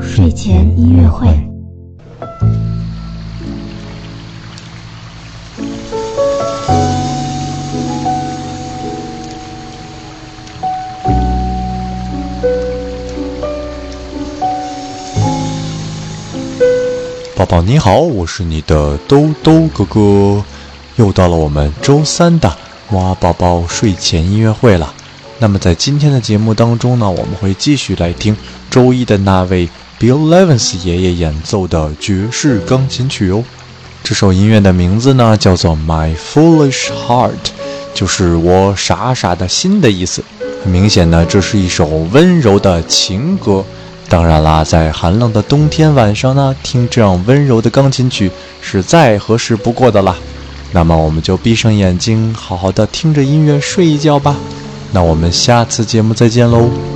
睡前音乐会。宝宝你好，我是你的兜兜哥哥，又到了我们周三的哇宝宝睡前音乐会了。那么在今天的节目当中呢，我们会继续来听周一的那位 Bill Evans 爷爷演奏的爵士钢琴曲哦。这首音乐的名字呢叫做 My Foolish Heart，就是我傻傻的心的意思。很明显呢，这是一首温柔的情歌。当然啦，在寒冷的冬天晚上呢，听这样温柔的钢琴曲是再合适不过的啦。那么我们就闭上眼睛，好好的听着音乐睡一觉吧。那我们下次节目再见喽。